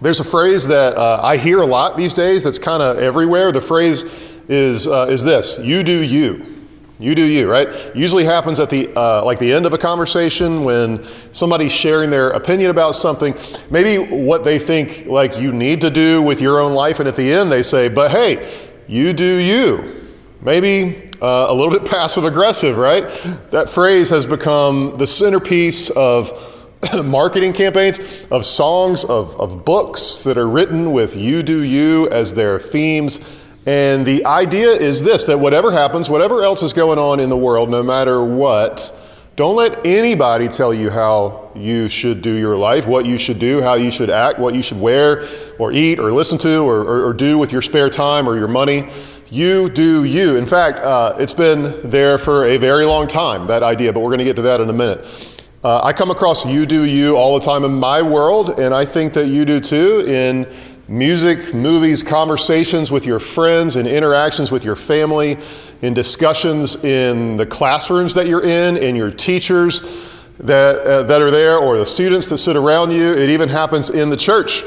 There's a phrase that uh, I hear a lot these days that's kind of everywhere. The phrase is, uh, is this you do you. You do you, right? Usually happens at the uh, like the end of a conversation when somebody's sharing their opinion about something, maybe what they think like you need to do with your own life, and at the end they say, "But hey, you do you." Maybe uh, a little bit passive aggressive, right? That phrase has become the centerpiece of marketing campaigns, of songs, of, of books that are written with you do you as their themes. And the idea is this that whatever happens, whatever else is going on in the world, no matter what, don't let anybody tell you how you should do your life, what you should do, how you should act, what you should wear or eat or listen to or, or, or do with your spare time or your money. You do you. In fact, uh, it's been there for a very long time, that idea, but we're going to get to that in a minute. Uh, I come across you do you all the time in my world, and I think that you do too in music, movies, conversations with your friends, and interactions with your family, in discussions in the classrooms that you're in, in your teachers that, uh, that are there, or the students that sit around you. It even happens in the church.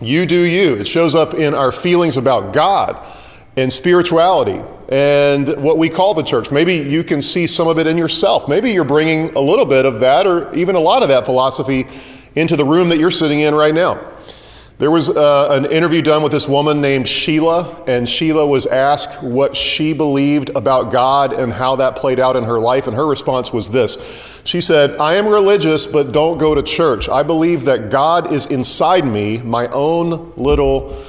You do you. It shows up in our feelings about God and spirituality and what we call the church. Maybe you can see some of it in yourself. Maybe you're bringing a little bit of that or even a lot of that philosophy into the room that you're sitting in right now. There was uh, an interview done with this woman named Sheila, and Sheila was asked what she believed about God and how that played out in her life, and her response was this. She said, I am religious, but don't go to church. I believe that God is inside me, my own little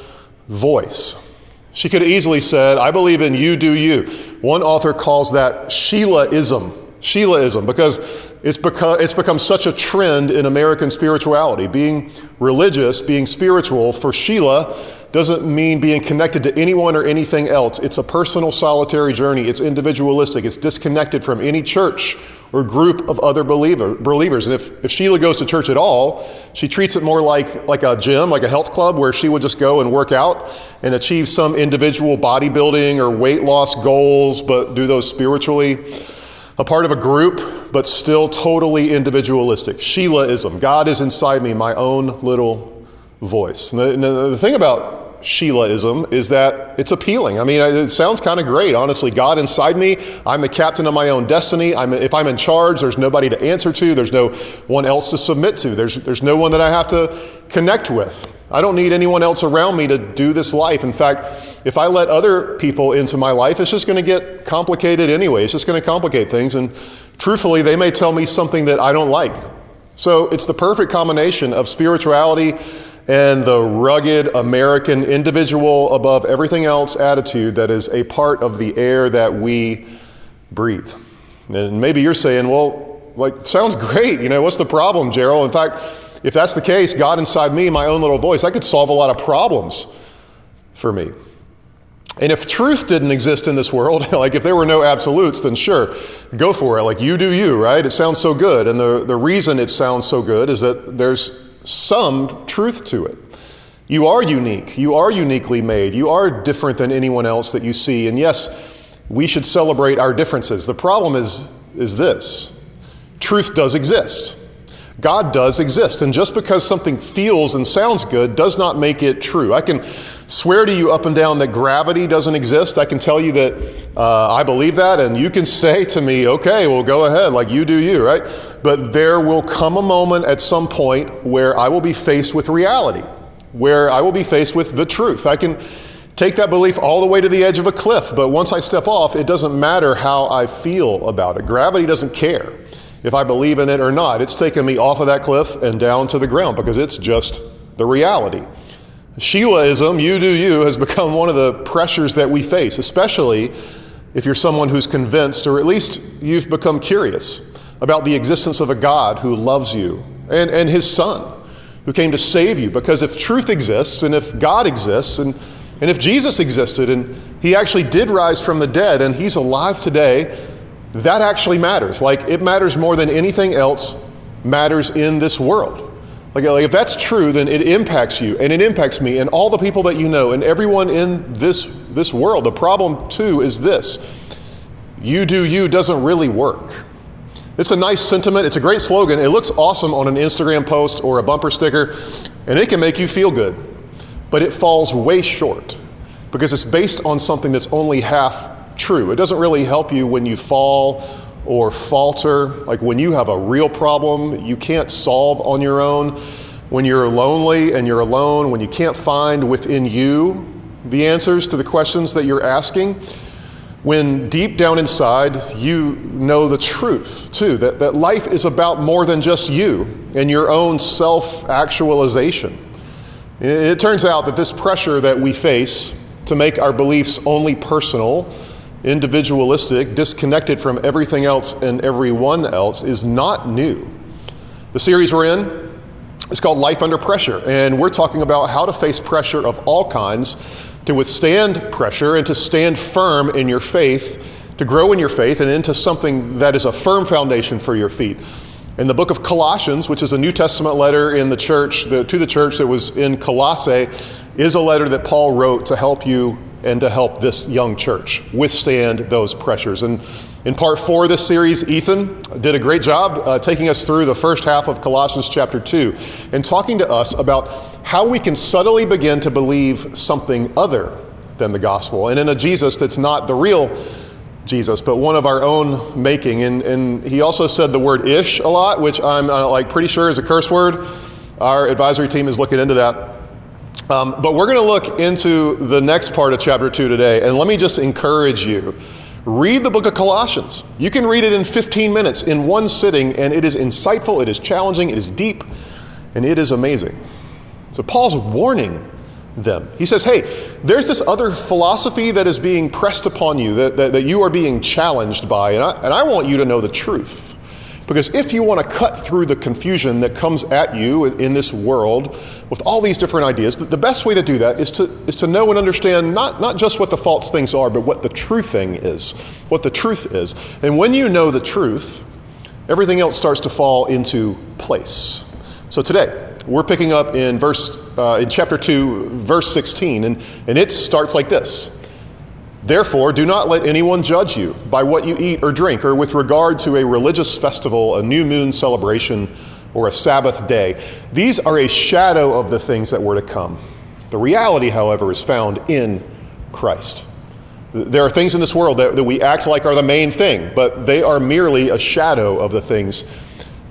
voice. She could have easily said, I believe in you, do you. One author calls that Sheilaism. Sheilaism, because it's become, it's become such a trend in American spirituality. Being religious, being spiritual, for Sheila doesn't mean being connected to anyone or anything else. It's a personal, solitary journey. It's individualistic. It's disconnected from any church or group of other believer, believers. And if, if Sheila goes to church at all, she treats it more like, like a gym, like a health club, where she would just go and work out and achieve some individual bodybuilding or weight loss goals, but do those spiritually a part of a group, but still totally individualistic. Sheilaism. God is inside me, my own little voice. And the, and the thing about Sheilaism is that it's appealing. I mean, it sounds kind of great, honestly. God inside me, I'm the captain of my own destiny. I'm, if I'm in charge, there's nobody to answer to, there's no one else to submit to, there's, there's no one that I have to connect with. I don't need anyone else around me to do this life. In fact, if I let other people into my life, it's just going to get complicated anyway. It's just going to complicate things. And truthfully, they may tell me something that I don't like. So it's the perfect combination of spirituality and the rugged American individual above everything else attitude that is a part of the air that we breathe. And maybe you're saying, well, like, sounds great. You know, what's the problem, Gerald? In fact, if that's the case, God inside me, my own little voice, I could solve a lot of problems for me. And if truth didn't exist in this world, like if there were no absolutes, then sure, go for it. Like you do you, right? It sounds so good. And the, the reason it sounds so good is that there's some truth to it. You are unique. You are uniquely made. You are different than anyone else that you see. And yes, we should celebrate our differences. The problem is, is this truth does exist. God does exist. And just because something feels and sounds good does not make it true. I can swear to you up and down that gravity doesn't exist. I can tell you that uh, I believe that, and you can say to me, okay, well, go ahead, like you do you, right? But there will come a moment at some point where I will be faced with reality, where I will be faced with the truth. I can take that belief all the way to the edge of a cliff, but once I step off, it doesn't matter how I feel about it. Gravity doesn't care if I believe in it or not. It's taken me off of that cliff and down to the ground because it's just the reality. Sheilaism, you do you, has become one of the pressures that we face, especially if you're someone who's convinced, or at least you've become curious about the existence of a God who loves you and, and his Son, who came to save you. Because if truth exists, and if God exists, and, and if Jesus existed, and he actually did rise from the dead, and he's alive today, that actually matters. Like, it matters more than anything else matters in this world. Like, like, if that's true, then it impacts you and it impacts me and all the people that you know and everyone in this, this world. The problem, too, is this you do you doesn't really work. It's a nice sentiment, it's a great slogan. It looks awesome on an Instagram post or a bumper sticker, and it can make you feel good. But it falls way short because it's based on something that's only half true. It doesn't really help you when you fall or falter, like when you have a real problem you can't solve on your own, when you're lonely and you're alone, when you can't find within you the answers to the questions that you're asking, when deep down inside you know the truth too, that, that life is about more than just you and your own self actualization. It, it turns out that this pressure that we face to make our beliefs only personal individualistic, disconnected from everything else and everyone else, is not new. The series we're in is called Life Under Pressure, and we're talking about how to face pressure of all kinds, to withstand pressure, and to stand firm in your faith, to grow in your faith, and into something that is a firm foundation for your feet. In the book of Colossians, which is a New Testament letter in the church, the, to the church that was in Colossae, is a letter that Paul wrote to help you and to help this young church withstand those pressures. And in part four of this series, Ethan did a great job uh, taking us through the first half of Colossians chapter 2 and talking to us about how we can subtly begin to believe something other than the gospel and in a Jesus that's not the real Jesus, but one of our own making. And, and he also said the word ish a lot, which I'm uh, like pretty sure is a curse word. Our advisory team is looking into that. Um, but we're going to look into the next part of chapter 2 today. And let me just encourage you read the book of Colossians. You can read it in 15 minutes in one sitting, and it is insightful, it is challenging, it is deep, and it is amazing. So Paul's warning them. He says, hey, there's this other philosophy that is being pressed upon you, that, that, that you are being challenged by, and I, and I want you to know the truth. Because if you want to cut through the confusion that comes at you in this world with all these different ideas, the best way to do that is to, is to know and understand not, not just what the false things are, but what the true thing is, what the truth is. And when you know the truth, everything else starts to fall into place. So today, we're picking up in verse uh, in chapter 2, verse 16, and, and it starts like this. Therefore, do not let anyone judge you by what you eat or drink, or with regard to a religious festival, a new moon celebration, or a Sabbath day. These are a shadow of the things that were to come. The reality, however, is found in Christ. There are things in this world that, that we act like are the main thing, but they are merely a shadow of the things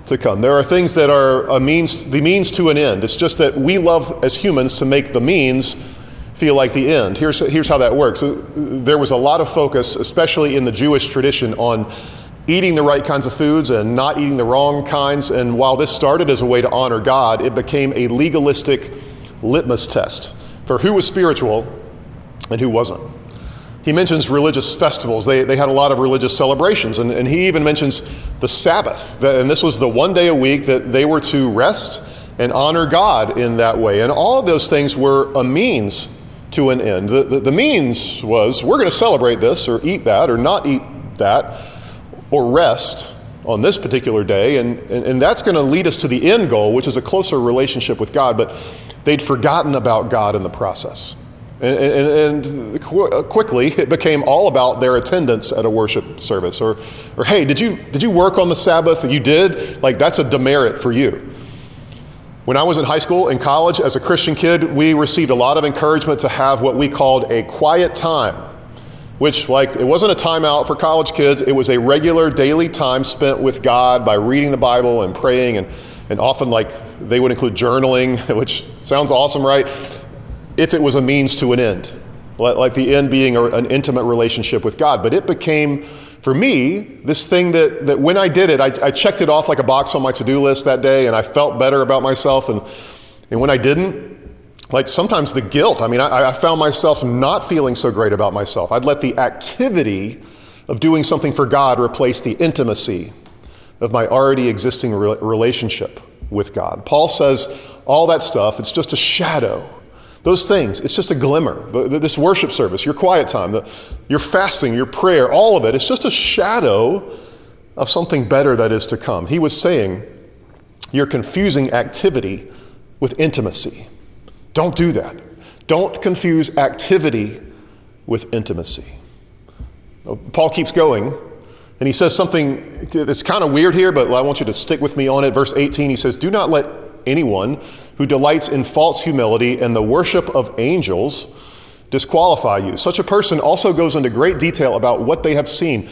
to come. There are things that are a means, the means to an end. It's just that we love as humans to make the means feel like the end. Here's, here's how that works. There was a lot of focus, especially in the Jewish tradition, on eating the right kinds of foods and not eating the wrong kinds. And while this started as a way to honor God, it became a legalistic litmus test for who was spiritual and who wasn't. He mentions religious festivals. They, they had a lot of religious celebrations. And, and he even mentions the Sabbath. And this was the one day a week that they were to rest and honor God in that way. And all of those things were a means to an end. The, the, the means was we're going to celebrate this or eat that or not eat that or rest on this particular day. And, and, and that's going to lead us to the end goal, which is a closer relationship with God. But they'd forgotten about God in the process. And, and, and, uh, quickly, it became all about their attendance at a worship service. Or, or hey, did you, did you work on the Sabbath? You did? Like, that's a demerit for you. When I was in high school and college as a Christian kid, we received a lot of encouragement to have what we called a quiet time, which, like, it wasn't a timeout for college kids. It was a regular daily time spent with God by reading the Bible and praying, and, and often, like, they would include journaling, which sounds awesome, right? If it was a means to an end, like the end being an intimate relationship with God. But it became for me, this thing that, that when I did it, I, I checked it off like a box on my to do list that day and I felt better about myself. And, and when I didn't, like sometimes the guilt, I mean, I, I found myself not feeling so great about myself. I'd let the activity of doing something for God replace the intimacy of my already existing re- relationship with God. Paul says all that stuff, it's just a shadow. Those things, it's just a glimmer. This worship service, your quiet time, the, your fasting, your prayer, all of it, it's just a shadow of something better that is to come. He was saying, You're confusing activity with intimacy. Don't do that. Don't confuse activity with intimacy. Paul keeps going, and he says something that's kind of weird here, but I want you to stick with me on it. Verse 18, he says, Do not let anyone who delights in false humility and the worship of angels disqualify you. Such a person also goes into great detail about what they have seen.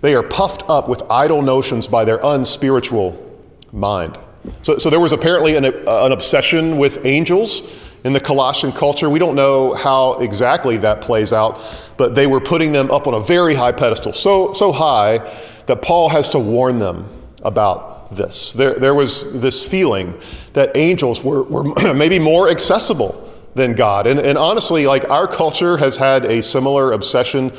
They are puffed up with idle notions by their unspiritual mind. So, so there was apparently an, uh, an obsession with angels in the Colossian culture. We don't know how exactly that plays out, but they were putting them up on a very high pedestal, so, so high that Paul has to warn them about this. There, there was this feeling that angels were, were maybe more accessible than God. And, and honestly, like our culture has had a similar obsession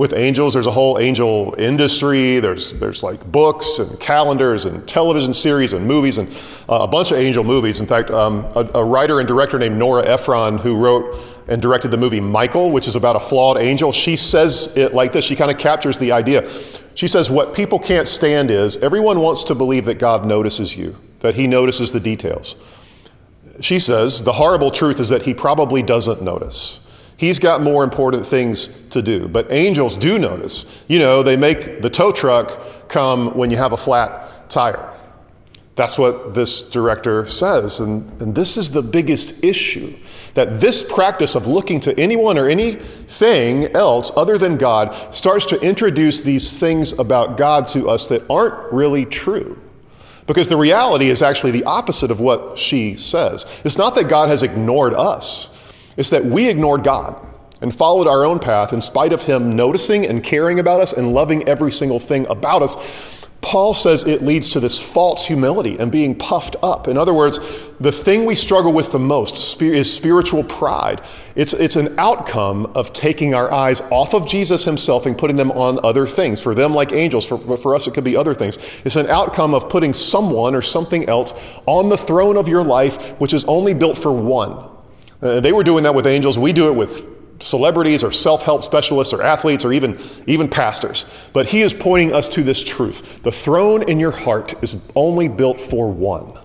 with angels. There's a whole angel industry. There's, there's like books and calendars and television series and movies and uh, a bunch of angel movies. In fact, um, a, a, writer and director named Nora Ephron, who wrote and directed the movie Michael, which is about a flawed angel, she says it like this. She kind of captures the idea. She says, What people can't stand is everyone wants to believe that God notices you, that he notices the details. She says, The horrible truth is that he probably doesn't notice. He's got more important things to do. But angels do notice. You know, they make the tow truck come when you have a flat tire. That's what this director says. And, and this is the biggest issue that this practice of looking to anyone or anything else other than God starts to introduce these things about God to us that aren't really true. Because the reality is actually the opposite of what she says. It's not that God has ignored us, it's that we ignored God and followed our own path in spite of Him noticing and caring about us and loving every single thing about us. Paul says it leads to this false humility and being puffed up. In other words, the thing we struggle with the most is spiritual pride. It's, it's an outcome of taking our eyes off of Jesus himself and putting them on other things. For them, like angels, for, for us, it could be other things. It's an outcome of putting someone or something else on the throne of your life, which is only built for one. Uh, they were doing that with angels. We do it with celebrities or self-help specialists or athletes or even, even pastors. But he is pointing us to this truth. The throne in your heart is only built for one.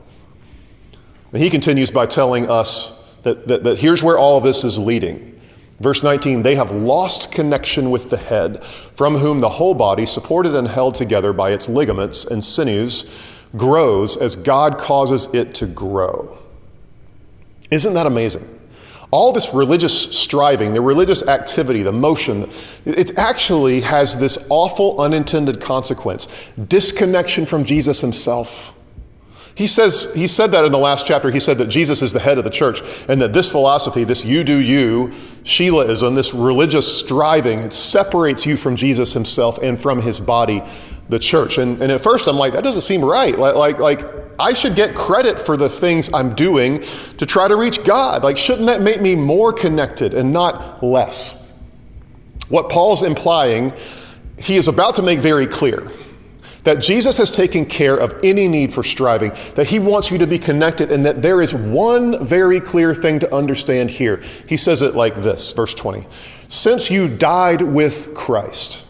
And he continues by telling us that, that, that here's where all of this is leading. Verse 19, they have lost connection with the head, from whom the whole body, supported and held together by its ligaments and sinews, grows as God causes it to grow. Isn't that amazing? All this religious striving, the religious activity, the motion, it actually has this awful unintended consequence disconnection from Jesus himself. He says, he said that in the last chapter. He said that Jesus is the head of the church and that this philosophy, this you do you, Sheilaism, this religious striving, it separates you from Jesus himself and from his body, the church. And, and at first I'm like, that doesn't seem right. Like, like, like I should get credit for the things I'm doing to try to reach God. Like, shouldn't that make me more connected and not less? What Paul's implying, he is about to make very clear that Jesus has taken care of any need for striving, that he wants you to be connected, and that there is one very clear thing to understand here. He says it like this, verse 20 Since you died with Christ,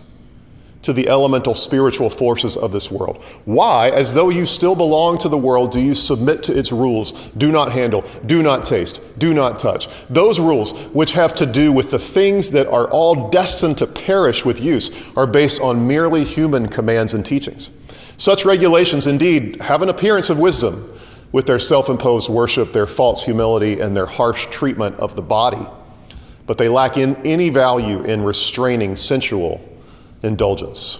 to the elemental spiritual forces of this world. Why, as though you still belong to the world, do you submit to its rules? Do not handle, do not taste, do not touch. Those rules, which have to do with the things that are all destined to perish with use, are based on merely human commands and teachings. Such regulations indeed have an appearance of wisdom with their self imposed worship, their false humility, and their harsh treatment of the body. But they lack in any value in restraining sensual indulgence.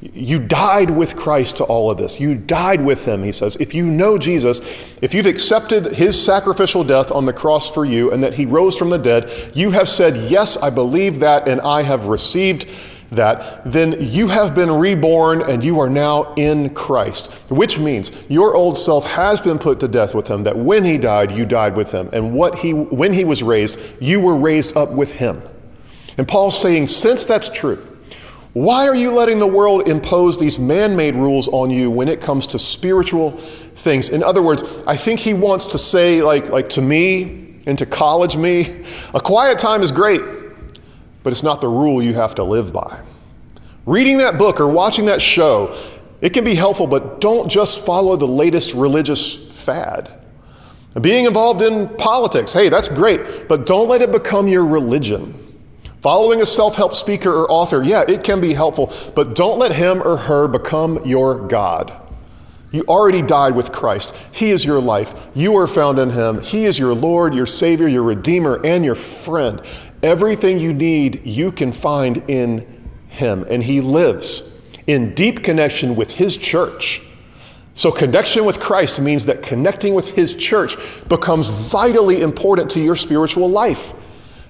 You died with Christ to all of this. You died with him, he says. If you know Jesus, if you've accepted his sacrificial death on the cross for you and that he rose from the dead, you have said, Yes, I believe that and I have received that, then you have been reborn and you are now in Christ, which means your old self has been put to death with him, that when he died, you died with him. And what he, when he was raised, you were raised up with him. And Paul's saying, since that's true, Why are you letting the world impose these man made rules on you when it comes to spiritual things? In other words, I think he wants to say, like, like to me and to college me, a quiet time is great, but it's not the rule you have to live by. Reading that book or watching that show, it can be helpful, but don't just follow the latest religious fad. Being involved in politics, hey, that's great, but don't let it become your religion. Following a self help speaker or author, yeah, it can be helpful, but don't let him or her become your God. You already died with Christ. He is your life. You are found in Him. He is your Lord, your Savior, your Redeemer, and your friend. Everything you need, you can find in Him. And He lives in deep connection with His church. So, connection with Christ means that connecting with His church becomes vitally important to your spiritual life.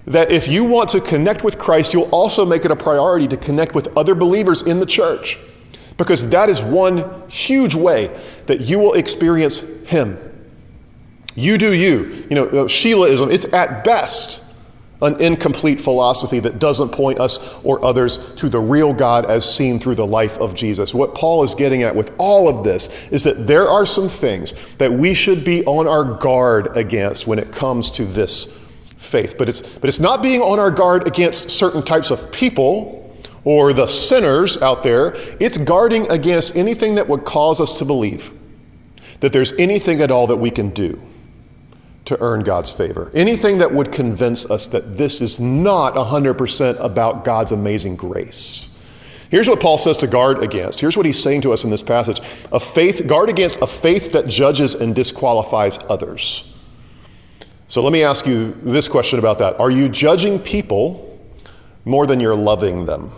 That if you want to connect with Christ, you'll also make it a priority to connect with other believers in the church. Because that is one huge way that you will experience Him. You do you. You know, uh, Sheilaism, it's at best an incomplete philosophy that doesn't point us or others to the real God as seen through the life of Jesus. What Paul is getting at with all of this is that there are some things that we should be on our guard against when it comes to this faith. But it's, but it's not being on our guard against certain types of people or the sinners out there, it's guarding against anything that would cause us to believe that there's anything at all that we can do to earn God's favor. Anything that would convince us that this is not 100% about God's amazing grace. Here's what Paul says to guard against. Here's what he's saying to us in this passage. A faith, guard against a faith that judges and disqualifies others. So let me ask you this question about that. Are you judging people more than you're loving them?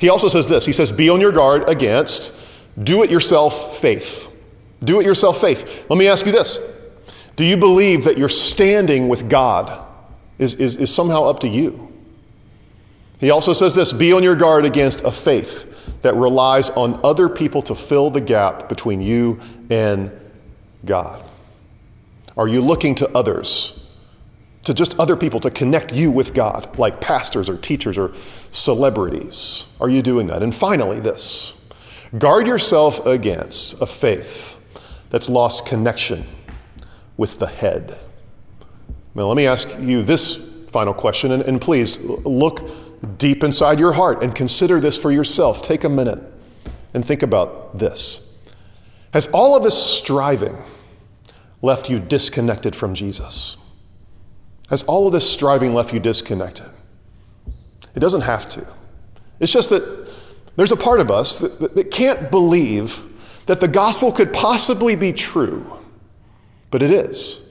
He also says this. He says, be on your guard against do it yourself faith. Do it yourself faith. Let me ask you this. Do you believe that your standing with God is, is, is somehow up to you? He also says this be on your guard against a faith that relies on other people to fill the gap between you and God. Are you looking to others, to just other people to connect you with God, like pastors or teachers or celebrities? Are you doing that? And finally, this guard yourself against a faith that's lost connection with the head. Now, let me ask you this final question, and, and please look deep inside your heart and consider this for yourself. Take a minute and think about this. Has all of this striving left you disconnected from Jesus? Has all of this striving left you disconnected? It doesn't have to. It's just that there's a part of us that, that, that can't believe that the gospel could possibly be true but it is.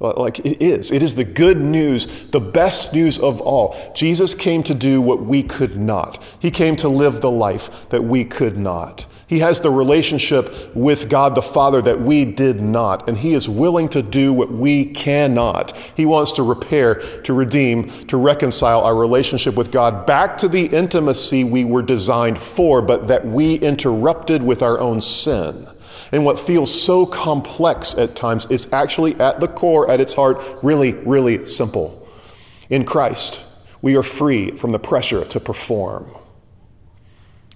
Like it is. It is the good news, the best news of all. Jesus came to do what we could not. He came to live the life that we could not. He has the relationship with God the Father that we did not, and He is willing to do what we cannot. He wants to repair, to redeem, to reconcile our relationship with God back to the intimacy we were designed for, but that we interrupted with our own sin. And what feels so complex at times is actually at the core, at its heart, really, really simple. In Christ, we are free from the pressure to perform.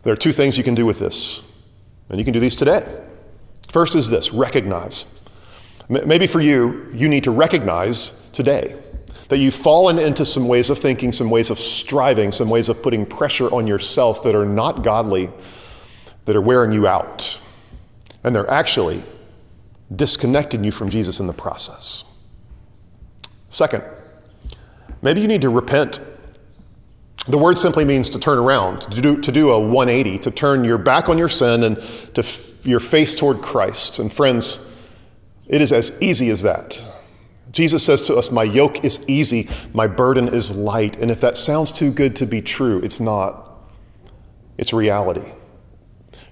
There are two things you can do with this, and you can do these today. First is this recognize. Maybe for you, you need to recognize today that you've fallen into some ways of thinking, some ways of striving, some ways of putting pressure on yourself that are not godly, that are wearing you out and they're actually disconnecting you from Jesus in the process. Second, maybe you need to repent. The word simply means to turn around, to do, to do a 180, to turn your back on your sin and to f- your face toward Christ. And friends, it is as easy as that. Jesus says to us, My yoke is easy, my burden is light. And if that sounds too good to be true, it's not. It's reality.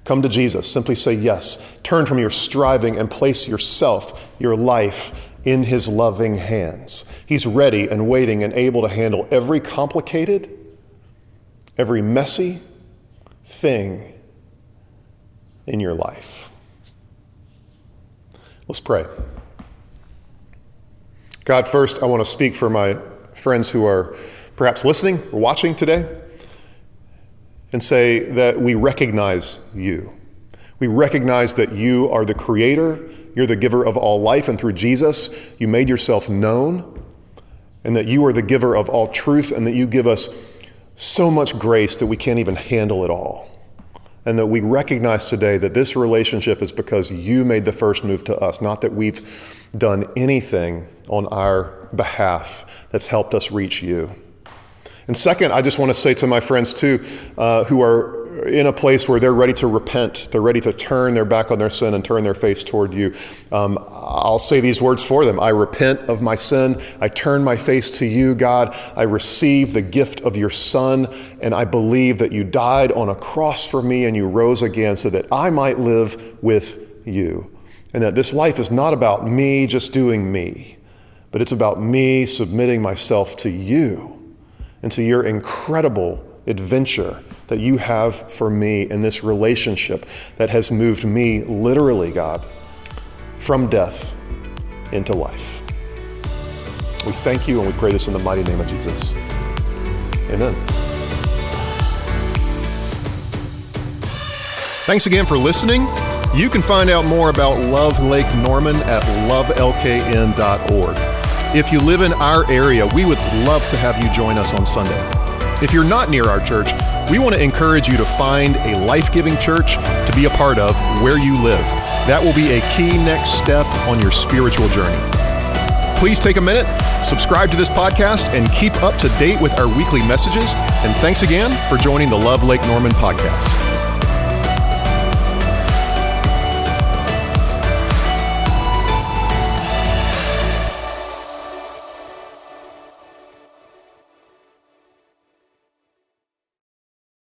Come to Jesus. Simply say yes. Turn from your striving and place yourself, your life, in His loving hands. He's ready and waiting and able to handle every complicated, every messy thing in your life. Let's pray. God, first, I want to speak for my friends who are perhaps listening or watching today. and say that we recognize you. We recognize that you are the creator, you're the giver of all life, and through Jesus, you made yourself known, and that you are the giver of all truth, and that you give us so much grace that we can't even handle it all. And that we recognize today that this relationship is because you made the first move to us, not that we've done anything on our behalf that's helped us reach you. And second, I just want to say to my friends too, uh, who are in a place where they're ready to repent, they're ready to turn their back on their sin and turn their face toward you. Um, I'll say these words for them I repent of my sin. I turn my face to you, God. I receive the gift of your Son, and I believe that you died on a cross for me and you rose again so that I might live with you. And that this life is not about me just doing me, but it's about me submitting myself to you and to your incredible adventure that you have for me in this relationship that has moved me literally, God, from death into life. We thank you and we pray this in the mighty name of Jesus. Amen. Thanks again for listening. You can find out more about Love Lake Norman at lovelkn.org. If you live in our area, we would love to have you join us on Sunday. If you're not near our church, we want to encourage you to find a life giving church to be a part of where you live. That will be a key next step on your spiritual journey. Please take a minute, subscribe to this podcast, and keep up to date with our weekly messages. And thanks again for joining the Love Lake Norman podcast.